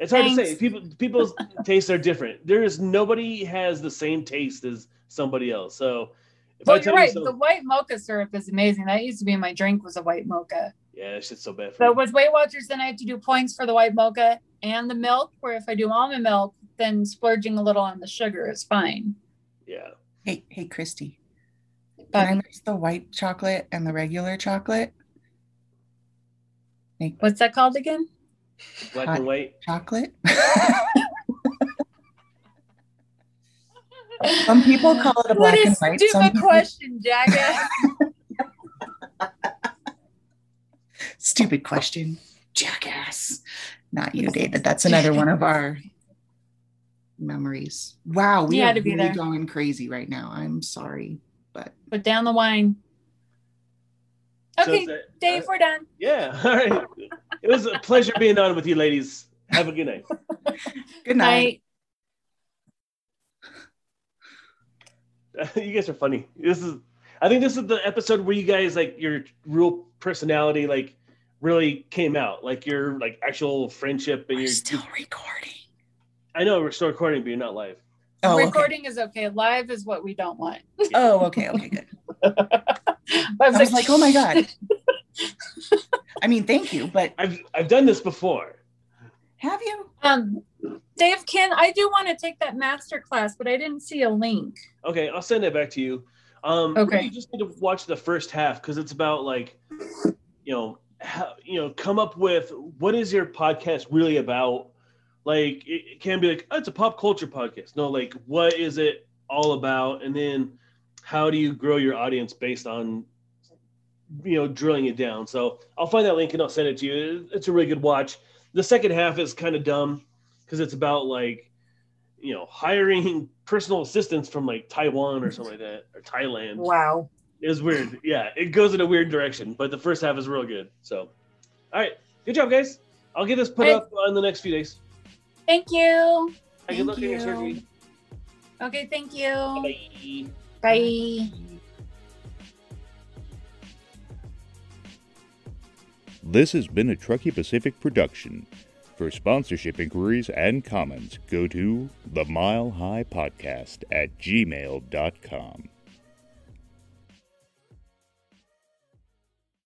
It's hard to say. People people's *laughs* tastes are different. There is nobody has the same taste as somebody else. So if Well, I you're right. you The white mocha syrup is amazing. That used to be my drink was a white mocha. yeah, it's just so bad for So me. with Weight Watchers, then I have to do points for the white mocha and the milk. Where if I do almond milk, then splurging a little on the sugar is fine. Yeah. Hey, hey, Christy. Can But I mix the white chocolate and the regular chocolate? Make what's that called again? Black Hot. and white. chocolate. Some people call it a black what a and white. Some stupid people- question, Jagga. *laughs* Stupid question. Jackass. Not you, David. That's another one of our memories. Wow, we You are had to be really there. going crazy right now. I'm sorry, but Put down the wine. Okay, is that- Dave, uh, we're done. Yeah. *laughs* All right. It was a pleasure being on with you, ladies. Have a good night. good night. Night. *laughs* you guys are funny. This is. I think this is the episode where you guys like your real personality like really came out, like your like actual friendship and you're your. still recording. I know we're still recording, but you're not live. Oh, okay. Recording is okay. Live is what we don't want. Oh, okay, okay, good. *laughs* I I was like, oh my god. *laughs* I mean, thank you, but I've I've done this before. have you? Um, Dave, Ken, I do want to take that master class, but I didn't see a link. Okay, I'll send it back to you. Um, Okay. You just need to watch the first half because it's about like, you know, how, you know, come up with what is your podcast really about. Like, it, it can be like, oh, it's a pop culture podcast. No, like, what is it all about? And then, how do you grow your audience based on, you know, drilling it down? So I'll find that link and I'll send it to you. It's a really good watch. The second half is kind of dumb because it's about like you know, hiring *laughs* personal assistants from like Taiwan or something like that, or Thailand. Wow. It was weird. Yeah, it goes in a weird direction, but the first half is real good. So, all right, good job, guys. I'll get this put Hey. up in the next few days. Thank you. Good Thank luck in your you. surgery. Okay, thank you. Bye. Bye. This has been a Truckee Pacific production. For sponsorship inquiries and comments, go to the Mile High Podcast at gmail.com.